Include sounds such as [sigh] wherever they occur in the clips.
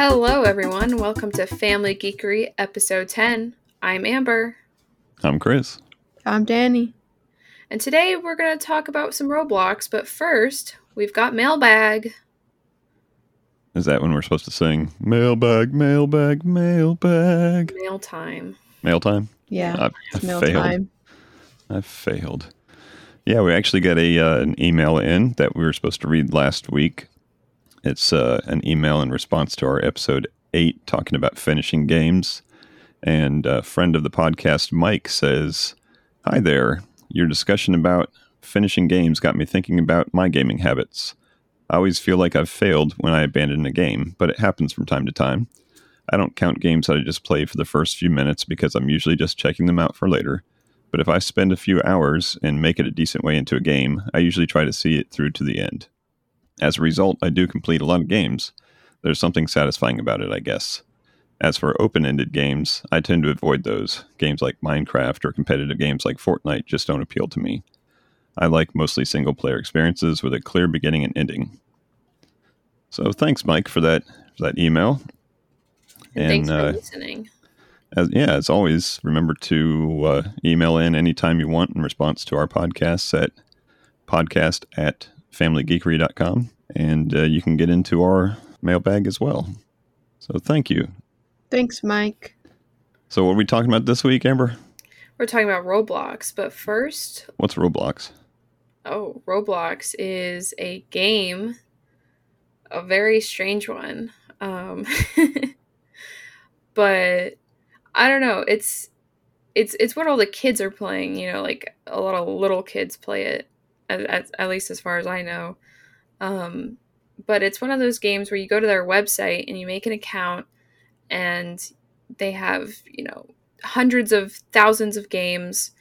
Hello, everyone. Welcome to Family Geekery, episode 10. I'm Amber, I'm Chris. I'm Danny. and today we're going to talk about some Roblox. But first, we've got mailbag. Is that when we're supposed to sing mailbag, mailbag, mailbag? Mail time. Mail time? Yeah, I've, I've meal failed. time. I failed. Yeah, we actually got a uh, an email in that we were supposed to read last week. It's uh, an email in response to our episode eight talking about finishing games. And a friend of the podcast, Mike, says, Hi there. Your discussion about finishing games got me thinking about my gaming habits. I always feel like I've failed when I abandon a game, but it happens from time to time. I don't count games that I just play for the first few minutes because I'm usually just checking them out for later. But if I spend a few hours and make it a decent way into a game, I usually try to see it through to the end. As a result, I do complete a lot of games. There's something satisfying about it, I guess. As for open ended games, I tend to avoid those. Games like Minecraft or competitive games like Fortnite just don't appeal to me. I like mostly single player experiences with a clear beginning and ending. So thanks, Mike, for that for that email. And, And, thanks for uh, listening. As, yeah, as always, remember to uh, email in anytime you want in response to our podcasts at podcast at familygeekery.com. And uh, you can get into our mailbag as well. So thank you. Thanks, Mike. So, what are we talking about this week, Amber? We're talking about Roblox. But first, What's Roblox? oh, Roblox is a game, a very strange one. Um, [laughs] but I don't know. It's it's it's what all the kids are playing. You know, like a lot of little kids play it, at, at, least as far as I know. Um, but it's one of those games where you go to their website and you make an account, and they have you know hundreds of thousands of games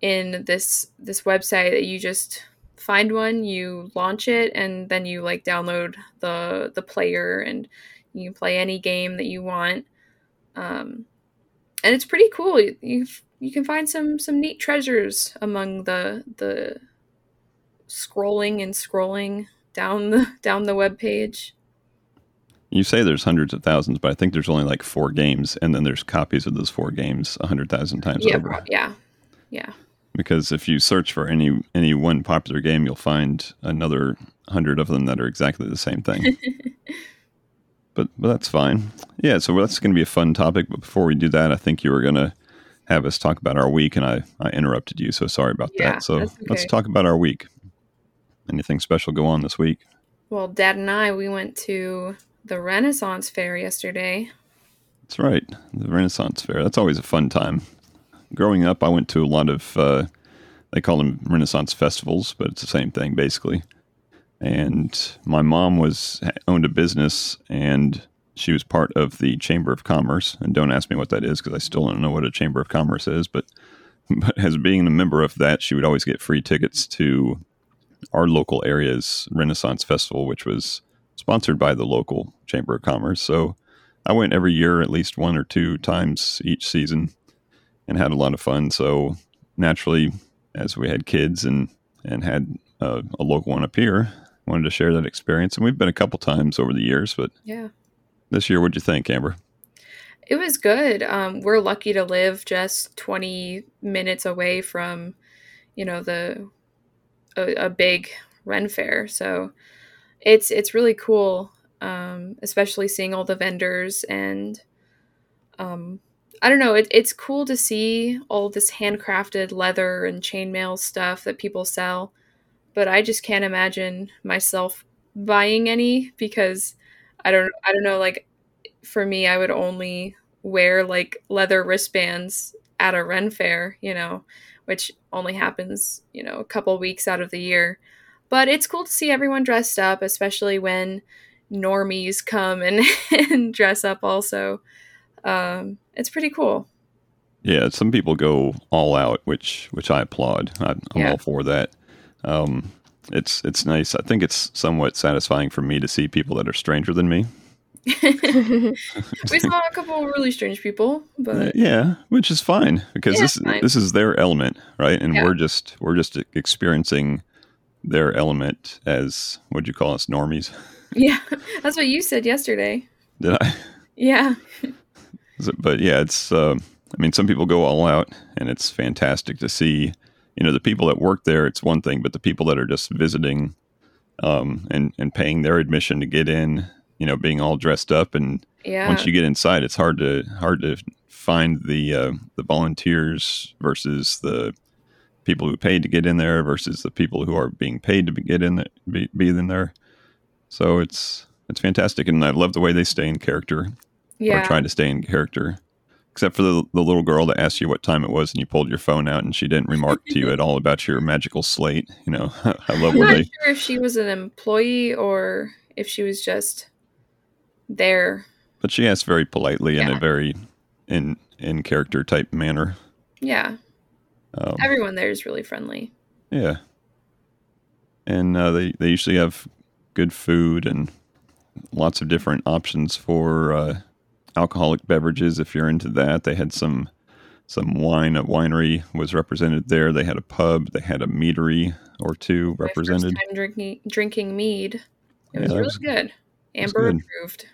in this this website that you just find one, you launch it, and then you like download the the player and you can play any game that you want. Um, and it's pretty cool. You you you can find some some neat treasures among the the scrolling and scrolling down the [laughs] down the web page. You say there's hundreds of thousands, but I think there's only like four games, and then there's copies of those four games a hundred thousand times Yeah, over. yeah, yeah. Because if you search for any any one popular game, you'll find another hundred of them that are exactly the same thing. [laughs] but but that's fine. Yeah, so that's going to be a fun topic. But before we do that, I think you were going to have us talk about our week, and I I interrupted you, so sorry about Yeah, that. So that's let's talk about our week. Anything special go on this week? Well, Dad and I we went to the Renaissance Fair yesterday. That's right, the Renaissance Fair. That's always a fun time. Growing up, I went to a lot of uh, they call them Renaissance festivals, but it's the same thing basically. And my mom was owned a business, and she was part of the Chamber of Commerce. And don't ask me what that is because I still don't know what a Chamber of Commerce is. But [laughs] but as being a member of that, she would always get free tickets to our local area's Renaissance Festival, which was sponsored by the local Chamber of Commerce. So I went every year, at least one or two times each season, and had a lot of fun. So naturally, as we had kids and and had uh, a local one up here, wanted to share that experience. And we've been a couple times over the years, but Yeah. this year, what'd you think, Amber? It was good. Um, we're lucky to live just 20 minutes away from, you know, the a, a big Ren fair. So it's it's really cool, um, especially seeing all the vendors and um, I don't know. It, it's cool to see all this handcrafted leather and chainmail stuff that people sell, but I just can't imagine myself buying any because I don't I don't know like for me, I would only wear like leather wristbands at a Ren fair, you know, which only happens, you know, a couple weeks out of the year. But it's cool to see everyone dressed up, especially when normies come and, [laughs] and dress up also. Um, it's pretty cool. Yeah, some people go all out, which which I applaud. I, I'm Yeah. all for that. Um, it's it's nice. I think it's somewhat satisfying for me to see people that are stranger than me. [laughs] [laughs] We saw a couple of really strange people, Uh, but yeah, which is fine because Yeah, this fine. this is their element, right? And Yeah. we're just we're just experiencing their element as what'd you call us normies? [laughs] yeah, that's what you said yesterday. Did I? Yeah. but yeah, it's. Uh, I mean, some people go all out, and it's fantastic to see. You know, the people that work there, it's one thing, but the people that are just visiting, um, and and paying their admission to get in, you know, being all dressed up, and Yeah. once you get inside, it's hard to hard to find the uh, the volunteers versus the people who paid to get in there versus the people who are being paid to be, get in there, be, be in there. So it's it's fantastic, and I love the way they stay in character or yeah. try to stay in character. Except for the, the little girl that asked you what time it was, and you pulled your phone out, and she didn't remark to you at all about your magical slate. You know, [laughs] I love I'm not they sure if she was an employee or if she was just there. but she asked very politely in a very in in character type manner. Yeah. Um, Everyone there is really friendly. Yeah. And uh, they, they usually have good food and lots of different options for uh, alcoholic beverages if you're into that. They had some some wine. A winery was represented there. They had a pub. They had a meadery or two My represented. first time drinking drinking mead. It was that really was- good. Amber good. approved.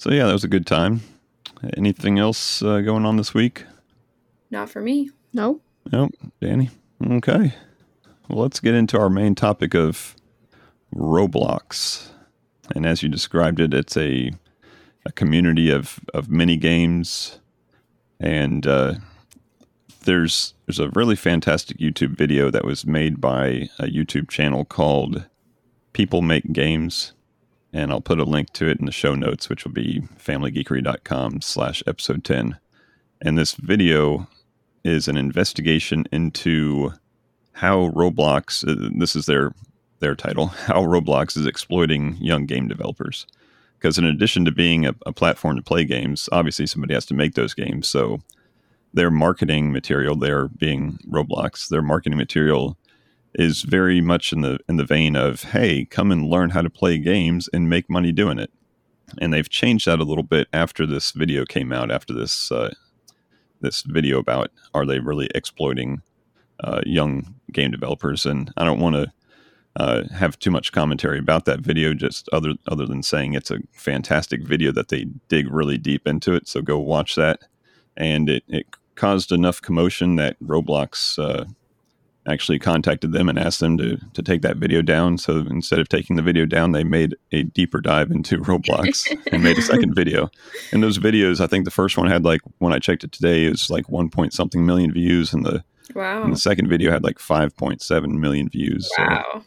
So yeah, that was a good time. Anything else uh, going on this week? Not for me. No. Nope, Danny. Okay. Well, let's get into our main topic of Roblox. And as you described it, it's a a community of of mini games, and uh, there's there's a really fantastic YouTube video that was made by a YouTube channel called People Make Games, and I'll put a link to it in the show notes, which will be familygeekery.com slash episode ten. And this video is an investigation into how Roblox uh, this is their their title [laughs] how Roblox is exploiting young game developers because in addition to being a, a platform to play games obviously somebody has to make those games so their marketing material there being Roblox their marketing material is very much in the in the vein of hey come and learn how to play games and make money doing it. And they've changed that a little bit after this video came out after this uh, this video about are they really exploiting uh, young game developers? And i don't want to uh, have too much commentary about that video just other other than saying it's a fantastic video that they dig really deep into it. So go watch that. And it, it caused enough commotion that roblox uh, actually contacted them and asked them to, to take that video down so instead of taking the video down they made a deeper dive into [laughs] roblox [laughs] and made a second video and those videos i think the first one had like when i checked it today it was like one point something million views and the, Wow. and the second video had like 5.7 million views so Wow.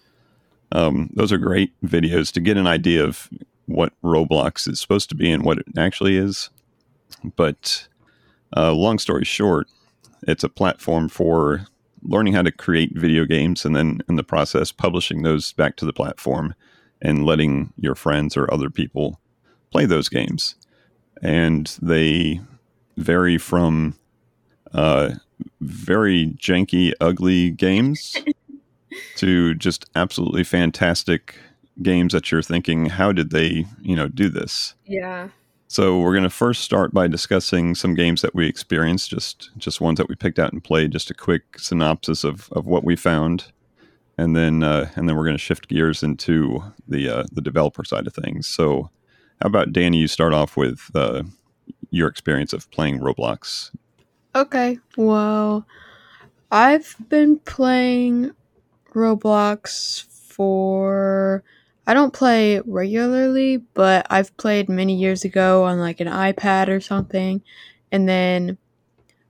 um, those are great videos to get an idea of what roblox is supposed to be and what it actually is but uh, long story short it's a platform for learning how to create video games and then in the process publishing those back to the platform and letting your friends or other people play those games and they vary from uh, very janky ugly games [laughs] to just absolutely fantastic games that you're thinking how did they you know do this Yeah. So we're going to first start by discussing some games that we experienced, just just ones that we picked out and played. Just a quick synopsis of, of what we found, and then uh, and then we're going to shift gears into the uh, the developer side of things. So, how about Danny? You start off with uh, your experience of playing Roblox. Okay. Well, I've been playing Roblox for. I don't play regularly, but I've played many years ago on like an iPad or something. And then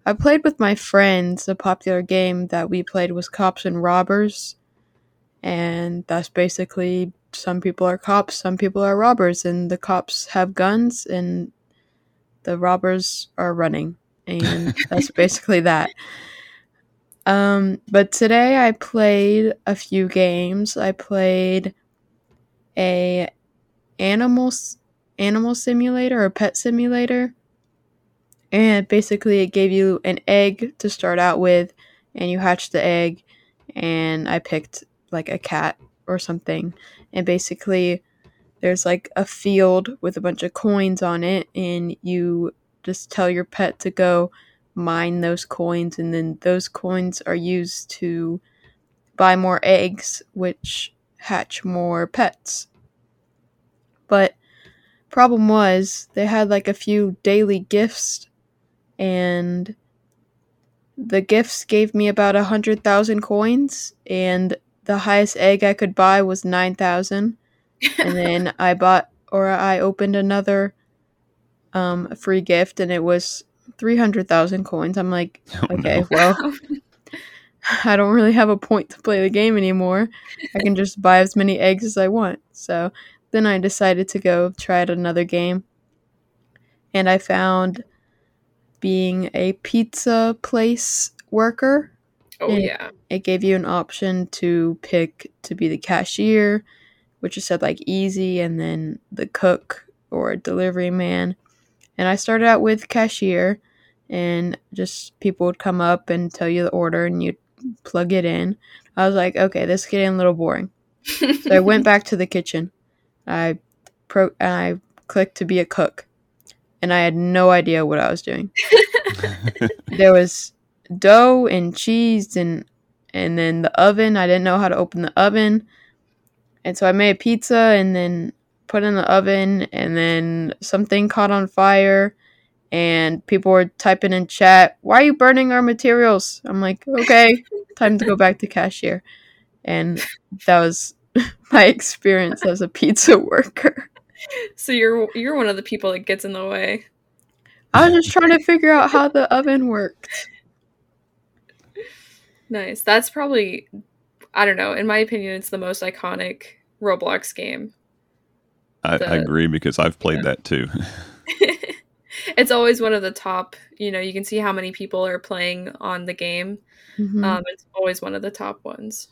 I played with my friends. A popular game that we played was Cops and Robbers. And that's basically some people are cops, some people are robbers, and the cops have guns and the robbers are running and [laughs] that's basically that. Um, but today I played a few games. I played a animal animal simulator or pet simulator, and basically it gave you an egg to start out with, and you hatch the egg, and I picked like a cat or something, and basically there's like a field with a bunch of coins on it, and you just tell your pet to go mine those coins and then those coins are used to buy more eggs which hatch more pets but problem was they had like a few daily gifts and the gifts gave me about a hundred thousand coins and the highest egg I could buy was nine thousand. And [laughs] then I bought or I opened another um free gift and it was three hundred thousand coins. I'm like, Oh, okay, no. well [laughs] [laughs] I don't really have a point to play the game anymore. I can just buy as many eggs as I want. So then I decided to go try out another game. And I found being a pizza place worker. Oh Yeah. yeah. It gave you an option to pick to be the cashier, which is said like easy, and then the cook or delivery man. And I started out with cashier, and just people would come up and tell you the order, and you'd plug it in. I was like, okay, this is getting a little boring. So I went [laughs] back to the kitchen. I pro and I clicked to be a cook, and I had no idea what I was doing. [laughs] There was dough and cheese and and then the oven. I didn't know how to open the oven, and so I made a pizza and then put in the oven, and then something caught on fire. And people were typing in chat, "Why are you burning our materials?" I'm like, "Okay, [laughs] time to go back to cashier." And that was [laughs] my experience as a pizza worker. so you're you're one of the people that gets in the way. I was just trying to figure out how the oven worked. Nice. That's probably I don't know, in my opinion it's the most iconic Roblox game. I, I agree because I've played yeah. that too. [laughs] [laughs] it's always one of the top, you know, you can see how many people are playing on the game. Mhm. Um it's always one of the top ones.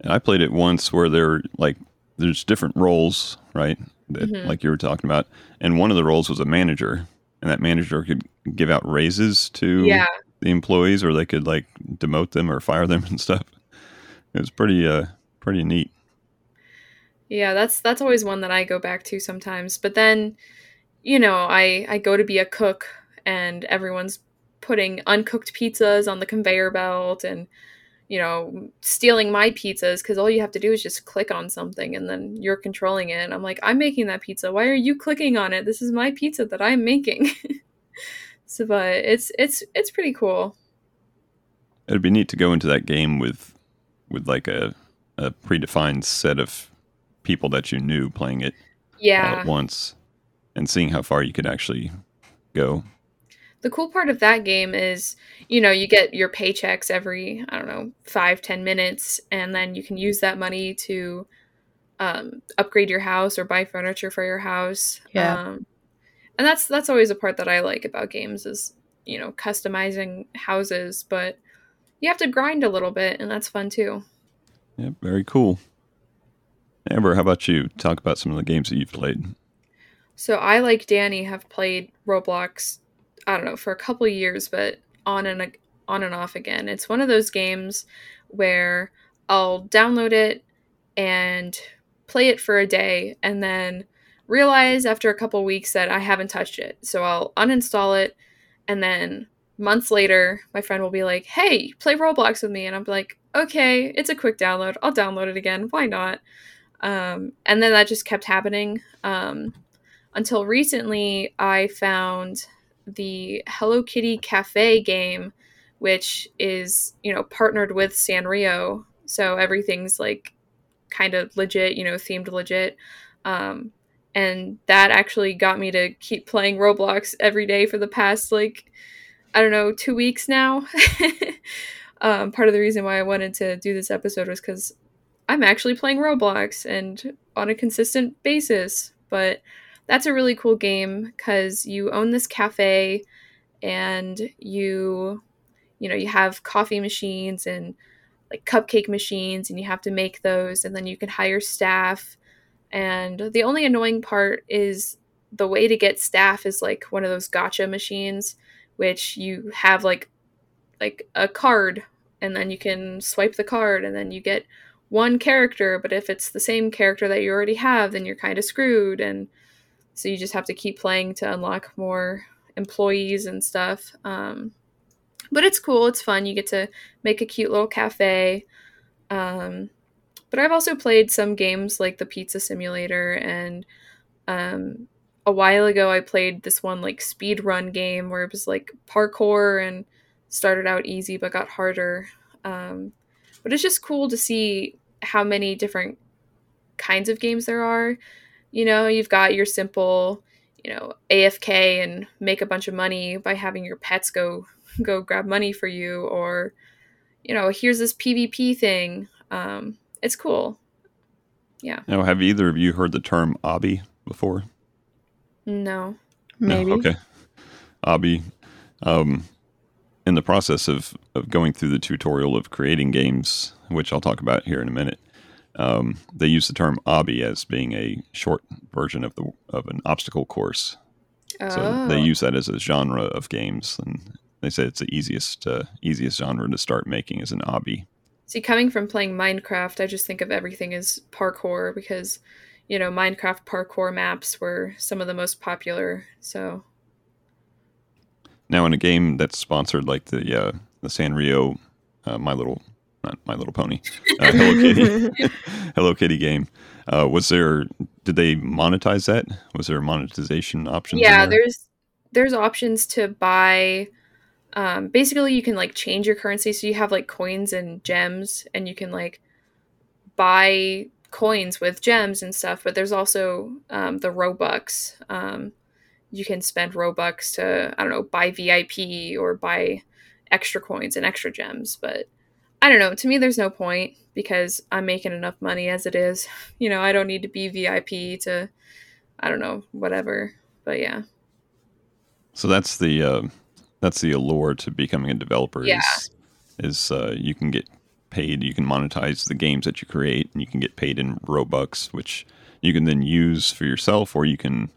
And I played it once where there like there's different roles, right? That, Mhm. Like you were talking about, and one of the roles was a manager, and that manager could give out raises to Yeah. the employees, or they could like demote them or fire them [laughs] and stuff. It was pretty uh pretty neat. Yeah, that's that's always one that I go back to sometimes. But then, you know, I I go to be a cook and everyone's putting uncooked pizzas on the conveyor belt and you know, stealing my pizzas cuz all you have to do is just click on something and then you're controlling it. And I'm like, "I'm making that pizza. Why are you clicking on it? This is my pizza that I'm making." [laughs] so but it's it's it's pretty cool. It'd be neat to go into that game with with like a a predefined set of people that you knew playing it all Yeah. at once, and seeing how far you could actually go. the cool part of that game is you know you get your paychecks every i don't know five ten minutes and then you can use that money to um, upgrade your house or buy furniture for your house Yeah. um, and that's that's always a part that i like about games is you know customizing houses but you have to grind a little bit and that's fun too Yeah, very cool. Amber, how about you? Talk about some of the games that you've played. So I, like Danny, have played Roblox. I don't know for a couple years, but on and on and off again. It's one of those games where I'll download it and play it for a day, and then realize after a couple weeks that I haven't touched it. So I'll uninstall it, and then months later, my friend will be like, "Hey, play Roblox with me," and I'm like, "Okay, it's a quick download. I'll download it again. Why not?" Um, and then that just kept happening. Um, until recently I found the Hello Kitty Cafe game, which is, you know, partnered with Sanrio. So everything's like kind of legit, you know, themed legit. Um, and that actually got me to keep playing Roblox every day for the past, like, I don't know, two weeks now. [laughs] um, part of the reason why I wanted to do this episode was because I'm actually playing Roblox and on a consistent basis. But that's a really cool game because you own this cafe and you you know you have coffee machines and like cupcake machines and you have to make those and then you can hire staff. And the only annoying part is the way to get staff is like one of those gotcha machines which you have like like a card and then you can swipe the card and then you get one character but if it's the same character that you already have then you're kind of screwed and so you just have to keep playing to unlock more employees and stuff um, but it's cool it's fun you get to make a cute little cafe um, but i've also played some games like the pizza simulator and um, a while ago I played this one like speed run game where it was like parkour and started out easy but got harder. Um, but it's just cool to see how many different kinds of games there are. You know, you've got your simple, you know, AFK and make a bunch of money by having your pets go go grab money for you, or you know, here's this PvP thing. Um, it's cool. Yeah. Now, have either of you heard the term obby before? No. Maybe. No? Okay. Obby. Um, in the process of, of going through the tutorial of creating games, which I'll talk about here in a minute, um, they use the term obby as being a short version of the of an obstacle course. Oh. So they use that as a genre of games, and they say it's the easiest uh, easiest genre to start making is an obby. See, coming from playing Minecraft, I just think of everything as parkour because, you know, Minecraft parkour maps were some of the most popular. So Now, in a game that's sponsored like the uh, the Sanrio, uh, My Little not My Little Pony, uh, Hello Kitty, [laughs] Hello Kitty game, uh, was there? Did they monetize that? Was there monetization options? yeah, there? there's there's options to buy. Um, basically, you can like change your currency, so you have like coins and gems, and you can like buy coins with gems and stuff. But there's also um, the Robux. Um, you can spend Robux to I don't know buy VIP or buy extra coins and extra gems. But I don't know. To me, there's no point because I'm making enough money as it is. [laughs] You know, I don't need to be VIP to I don't know whatever. But yeah. So that's the uh, that's the allure to becoming a developer. Yeah. Is, is uh, you can get paid, you can monetize the games that you create, and you can get paid in Robux, which you can then use for yourself, or you can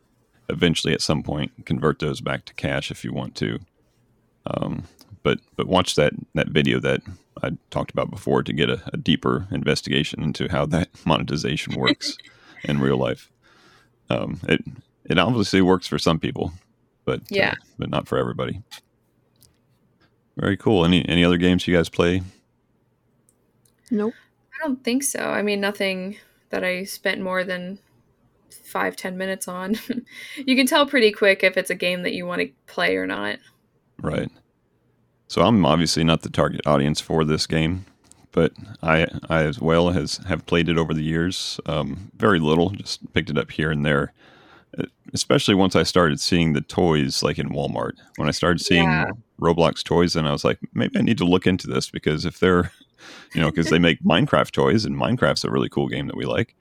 eventually at some point convert those back to cash if you want to. Um, but but watch that that video that I talked about before to get a, a deeper investigation into how that [laughs] monetization works [laughs] in real life. Um, it it obviously works for some people, but uh, Yeah. but not for everybody. Very cool. Any any other games you guys play? Nope. I don't think so. I mean, nothing that I spent more than five, ten minutes on. [laughs] you can tell pretty quick if it's a game that you want to play or not. Right. So I'm obviously not the target audience for this game, but I I as well has have played it over the years. Um, very little, just picked it up here and there. Uh, Especially once I started seeing the toys like in Walmart. When I started seeing Yeah. Roblox toys, and I was like, maybe I need to look into this because if they're, [laughs] you know, because they make [laughs] Minecraft toys and Minecraft's a really cool game that we like.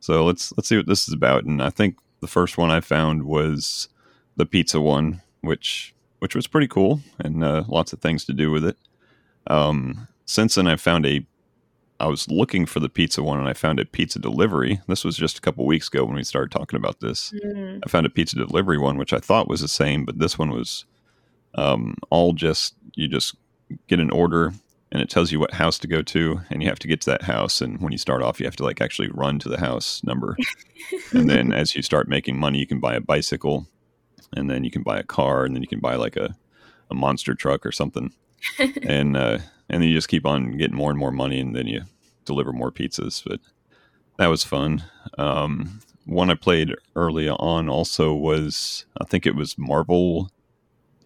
So let's let's see what this is about. And I think the first one I found was the pizza one, which which was pretty cool and uh, lots of things to do with it. Um, since then, I found a. I was looking for the pizza one, and I found a pizza delivery. This was just a couple weeks ago when we started talking about this. I found a pizza delivery one, which I thought was the same, but this one was um, all just you just get an order and it tells you what house to go to, and you have to get to that house. And when you start off, you have to like actually run to the house number, [laughs] and then as you start making money, you can buy a bicycle, and then you can buy a car, and then you can buy like a, a monster truck or something, [laughs] and uh, and then you just keep on getting more and more money, and then you deliver more pizzas. But that was fun. Um, one I played early on also was I think it was Marvel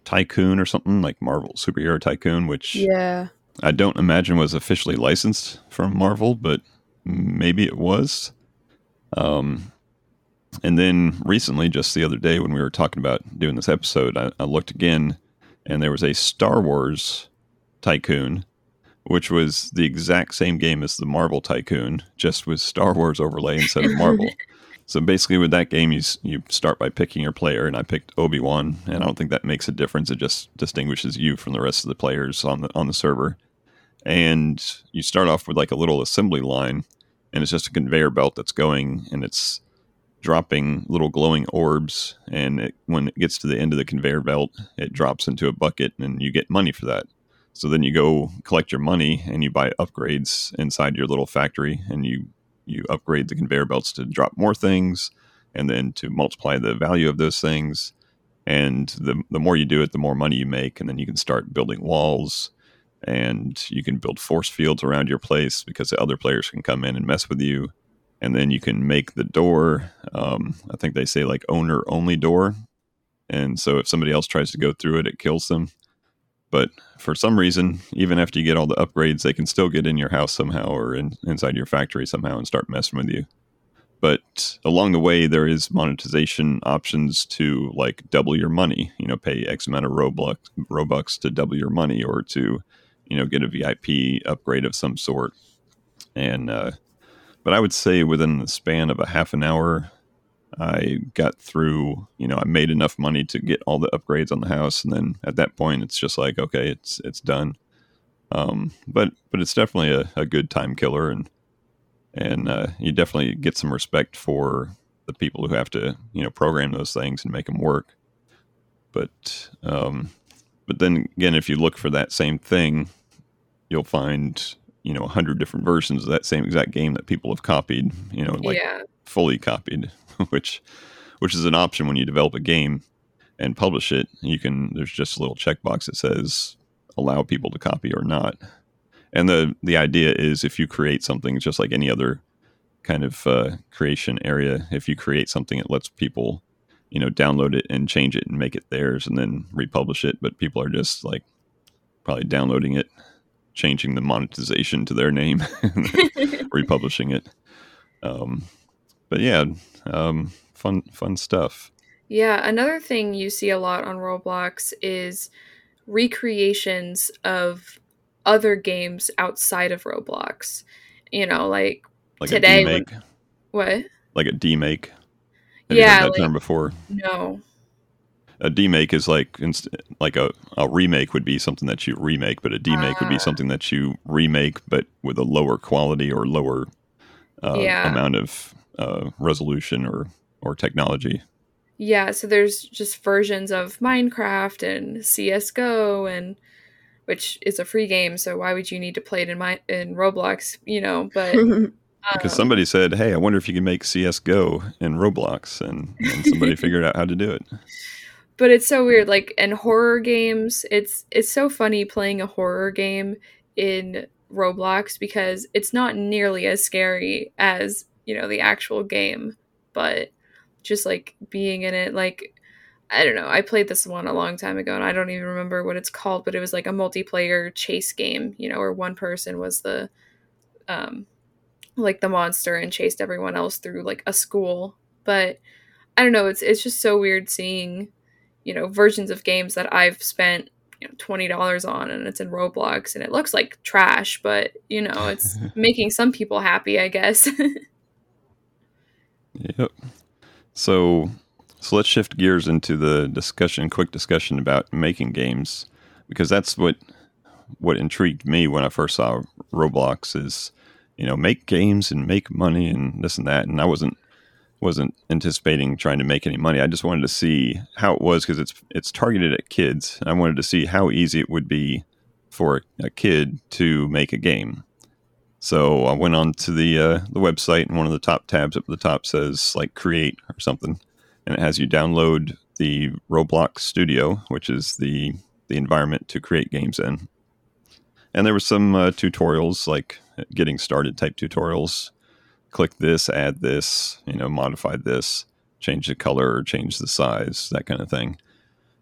Tycoon or something like Marvel Superhero Tycoon, which Yeah. I don't imagine was officially licensed from Marvel, but maybe it was. Um, and then recently, just the other day, when we were talking about doing this episode, I, I looked again, and there was a Star Wars Tycoon, which was the exact same game as the Marvel Tycoon, just with Star Wars overlay instead of Marvel. [laughs] so basically, with that game, you you start by picking your player, and I picked Obi Wan, and I don't think that makes a difference. It just distinguishes you from the rest of the players on the on the server. And you start off with like a little assembly line, and it's just a conveyor belt that's going, and it's dropping little glowing orbs. And it, when it gets to the end of the conveyor belt, it drops into a bucket, and you get money for that. So then you go collect your money and you buy upgrades inside your little factory, and you you upgrade the conveyor belts to drop more things, and then to multiply the value of those things. And the the more you do it, the more money you make, and then you can start building walls, and you can build force fields around your place because the other players can come in and mess with you. And then you can make the door. Um, I think they say like owner only door, and so if somebody else tries to go through it, it kills them. But for some reason, even after you get all the upgrades, they can still get in your house somehow or in, inside your factory somehow and start messing with you. But along the way, there is monetization options to like double your money. You know, pay X amount of Robux, Robux to double your money, or to, you know, get a VIP upgrade of some sort. And uh, but I would say within the span of a half an hour, I got through, you know, I made enough money to get all the upgrades on the house, and then at that point, it's just like, okay, it's it's done. Um, but but it's definitely a, a good time killer, and and uh, you definitely get some respect for the people who have to, you know, program those things and make them work. But um, but then again, if you look for that same thing, you'll find you know a hundred different versions of that same exact game that people have copied, you know, like yeah. fully copied. [laughs] which which is an option when you develop a game and publish it. You can there's just a little checkbox that says allow people to copy or not. And the the idea is if you create something just like any other kind of uh, creation area, if you create something, it lets people you know download it and change it and make it theirs and then republish it. But people are just like probably downloading it, changing the monetization to their name, [laughs] republishing it. Um, but yeah, um, fun fun stuff. Yeah, another thing you see a lot on Roblox is recreations of other games outside of Roblox. You know, like, like today. What? Like a demake. Have yeah, you heard that like, term before? No. A demake is like inst- like a, a remake would be something that you remake, but a demake would be Ah. something that you remake, but with a lower quality or lower uh, Yeah. amount of uh, resolution or or technology. Yeah, so there's just versions of Minecraft and CS:GO and which is a free game, so why would you need to play it in my in Roblox, you know, but [laughs] Because um, somebody said, "Hey, I wonder if you can make CS:GO in Roblox," and, and somebody [laughs] figured out how to do it. But it's so weird like in horror games it's it's so funny playing a horror game in roblox because it's not nearly as scary as you know the actual game but just like being in it like i don't know i played this one a long time ago and i don't even remember what it's called but it was like a multiplayer chase game you know where one person was the um like the monster and chased everyone else through like a school but i don't know it's it's just so weird seeing you know versions of games that I've spent you know twenty dollars on, and it's in Roblox, and it looks like trash, but you know it's [laughs] making some people happy, I guess. [laughs] Yep. So, so let's shift gears into the discussion, quick discussion about making games, because that's what what intrigued me when I first saw Roblox is, you know, make games and make money and this and that, and I wasn't wasn't anticipating trying to make any money. I just wanted to see how it was because it's it's targeted at kids. I wanted to see how easy it would be for a, kid to make a game. So I went on to the uh, the website, and one of the top tabs up at the top says like create or something, and it has you download the Roblox Studio, which is the the environment to create games in. And there were some uh, tutorials, like getting started type tutorials. Click this, add this, you know, modify this, change the color, or change the size, that kind of thing.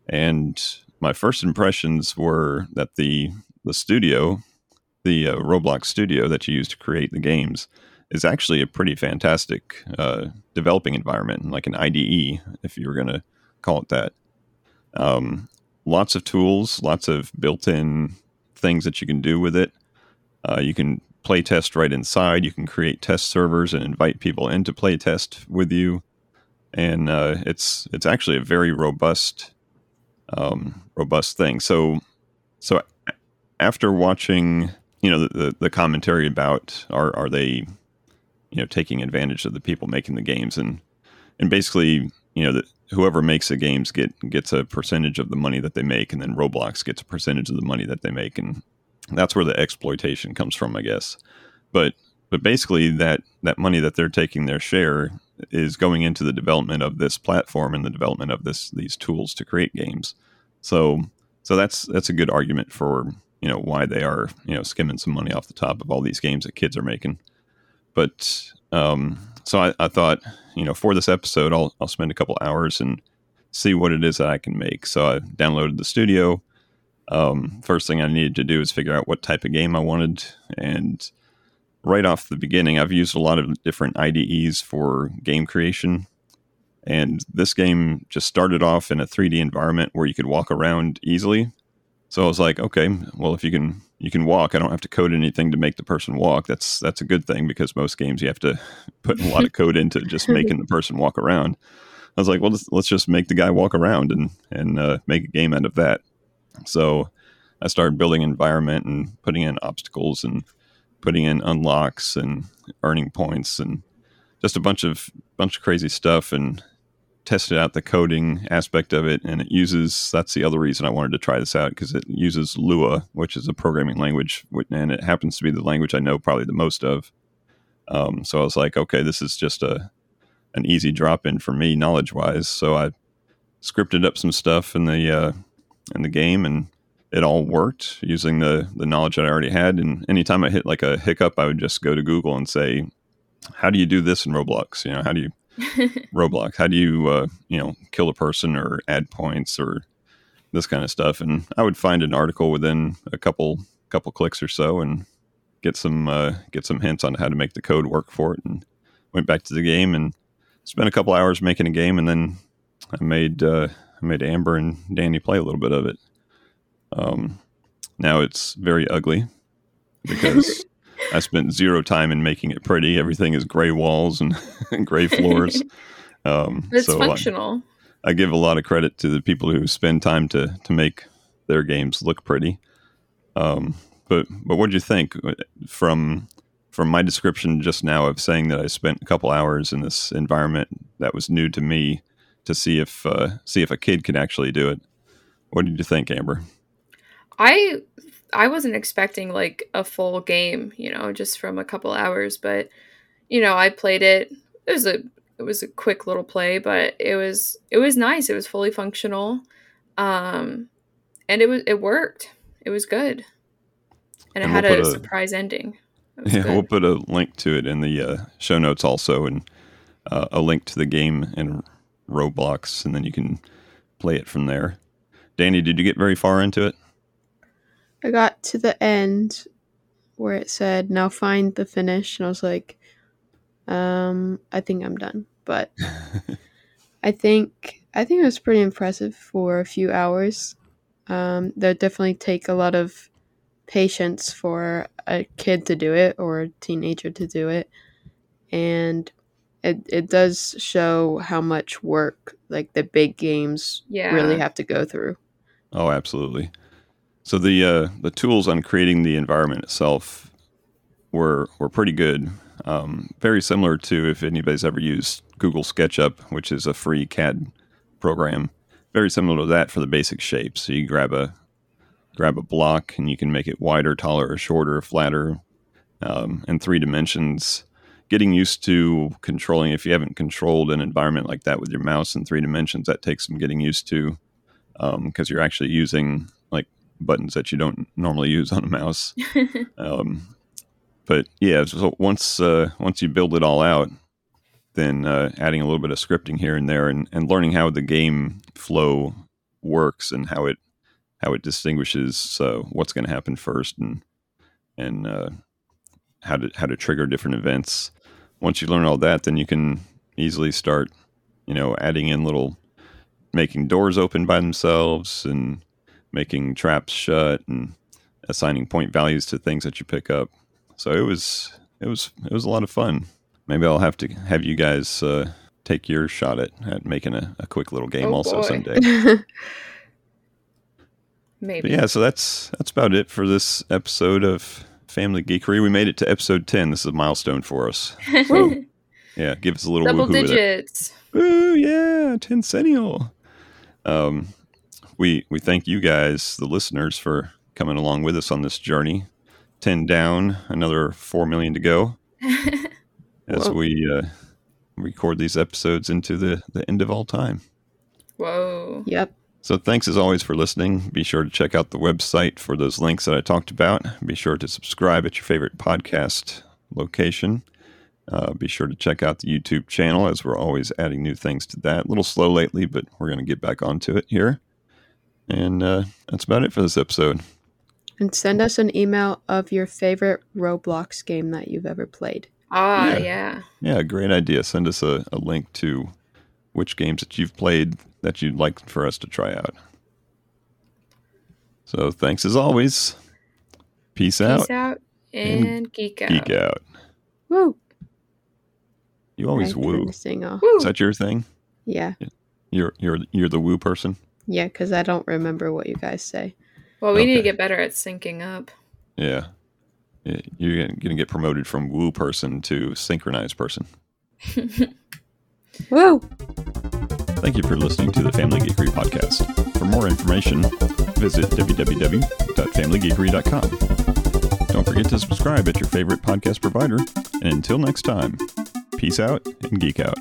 And my first impressions were that the the studio the uh, Roblox Studio that you use to create the games is actually a pretty fantastic uh, developing environment, like an IDE, if you were going to call it that. Um, lots of tools, lots of built-in things that you can do with it. Uh, you can play test right inside. You can create test servers and invite people in to play test with you, and uh, it's it's actually a very robust um, robust thing. So so after watching you know the, the, the commentary about are are they you know taking advantage of the people making the games and and basically you know that whoever makes the games get gets a percentage of the money that they make and then Roblox gets a percentage of the money that they make and that's where the exploitation comes from I guess but but basically that that money that they're taking their share is going into the development of this platform and the development of this these tools to create games so so that's that's a good argument for you know why they are you know skimming some money off the top of all these games that kids are making but um, so I, I thought, you know, for this episode, I'll I'll spend a couple hours and see what it is that I can make. So I downloaded the studio. Um, first thing I needed to do is figure out what type of game I wanted, and right off the beginning, I've used a lot of different IDEs for game creation. And this game just started off in a 3D environment where you could walk around easily. So I was like, okay, well, if you can you can walk, I don't have to code anything to make the person walk. That's that's a good thing because most games you have to [laughs] put a lot of [laughs] code into just making the person walk around. I was like, well, let's, let's just make the guy walk around and and uh, make a game out of that. So I started building environment and putting in obstacles and putting in unlocks and earning points and just a bunch of bunch of crazy stuff and tested out the coding aspect of it. And it uses that's the other reason i wanted to try this out because it uses lua which is a programming language and it happens to be the language i know probably the most of. Um, so i was like okay this is just a an easy drop in for me knowledge wise so i scripted up some stuff in the uh, in the game and it all worked using the the knowledge that i already had and anytime i hit like a hiccup i would just go to google and say how do you do this in roblox you know how do you [laughs] Roblox. How do you, uh, you know, kill a person or add points or this kind of stuff? And I would find an article within a couple couple clicks or so and get some uh, get some hints on how to make the code work for it. And went back to the game and spent a couple hours making a game, and then I made uh, I made Amber and Danny play a little bit of it. Um, now it's very ugly because [laughs] I spent zero time in making it pretty. Everything is gray walls and [laughs] gray floors. Um, it's so functional. I, I, give a lot of credit to the people who spend time to to make their games look pretty. Um, but but what do you think from from my description just now of saying that I spent a couple hours in this environment that was new to me to see if uh, see if a kid can actually do it? What did you think, Amber? I I wasn't expecting like a full game, you know, just from a couple hours, but you know, I played it. It was a it was a quick little play, but it was it was nice. It was fully functional. Um and it was it worked. It was good. And, and it had we'll a, a, surprise ending. Yeah, good. we'll put a link to it in the uh, show notes also and uh, a link to the game in Roblox and then you can play it from there. Danny, did you get very far into it? I got to the end where it said, now find the finish. And I was like, um, I think I'm done. But [laughs] I think I think it was pretty impressive for a few hours. Um, that definitely take a lot of patience for a kid to do it or a teenager to do it. And it, it does show how much work like the big games yeah. really have to go through. Oh, absolutely. So the uh, the tools on creating the environment itself were were pretty good. Um, very similar to if anybody's ever used Google SketchUp, which is a free CAD program. Very similar to that for the basic shapes. So you grab a grab a block and you can make it wider, taller, or shorter, flatter, um, in three dimensions. Getting used to controlling, if you haven't controlled an environment like that with your mouse in three dimensions, that takes some getting used to because um, you're actually using like buttons that you don't normally use on a mouse. [laughs] um, but yeah, so once uh, once you build it all out, then uh, adding a little bit of scripting here and there, and, and learning how the game flow works and how it how it distinguishes uh, what's going to happen first and and uh, how to how to trigger different events. Once you learn all that, then you can easily start, you know, adding in little making doors open by themselves and making traps shut and assigning point values to things that you pick up. So it was it was it was a lot of fun. Maybe I'll have to have you guys uh, take your shot at, at making a, a quick little game oh, also boy. someday. [laughs] Maybe. But yeah, so that's that's about it for this episode of Family Geekery. We made it to episode ten. This is a milestone for us. So, yeah, give us a little double digits. Ooh, yeah, tencennial. Um, we we thank you guys, the listeners, for coming along with us on this journey. Ten down, another four million to go. [laughs] as Whoa. we uh, record these episodes into the the end of all time. Whoa! Yep. So thanks as always for listening. Be sure to check out the website for those links that I talked about. Be sure to subscribe at your favorite podcast location. Uh, be sure to check out the YouTube channel as we're always adding new things to that. A little slow lately, but we're going to get back onto it here. And uh, that's about it for this episode. And send us an email of your favorite Roblox game that you've ever played. Ah, Yeah. yeah. Yeah, great idea. Send us a, a link to which games that you've played that you'd like for us to try out. So thanks as always. Peace, out. Peace out and geek out. Geek out. Woo! You always woo. this off. Woo. Is that your thing? Yeah, You're you're you're the woo person. yeah, because I don't remember what you guys say. Well, we need to get better at syncing up. Yeah. Yeah, You're gonna- gonna get promoted from woo person to synchronized person. [laughs] Woo! Thank you for listening to the Family Geekery podcast. For more information, visit www.familygeekery.com. Don't forget to subscribe at your favorite podcast provider. And until next time, peace out and geek out.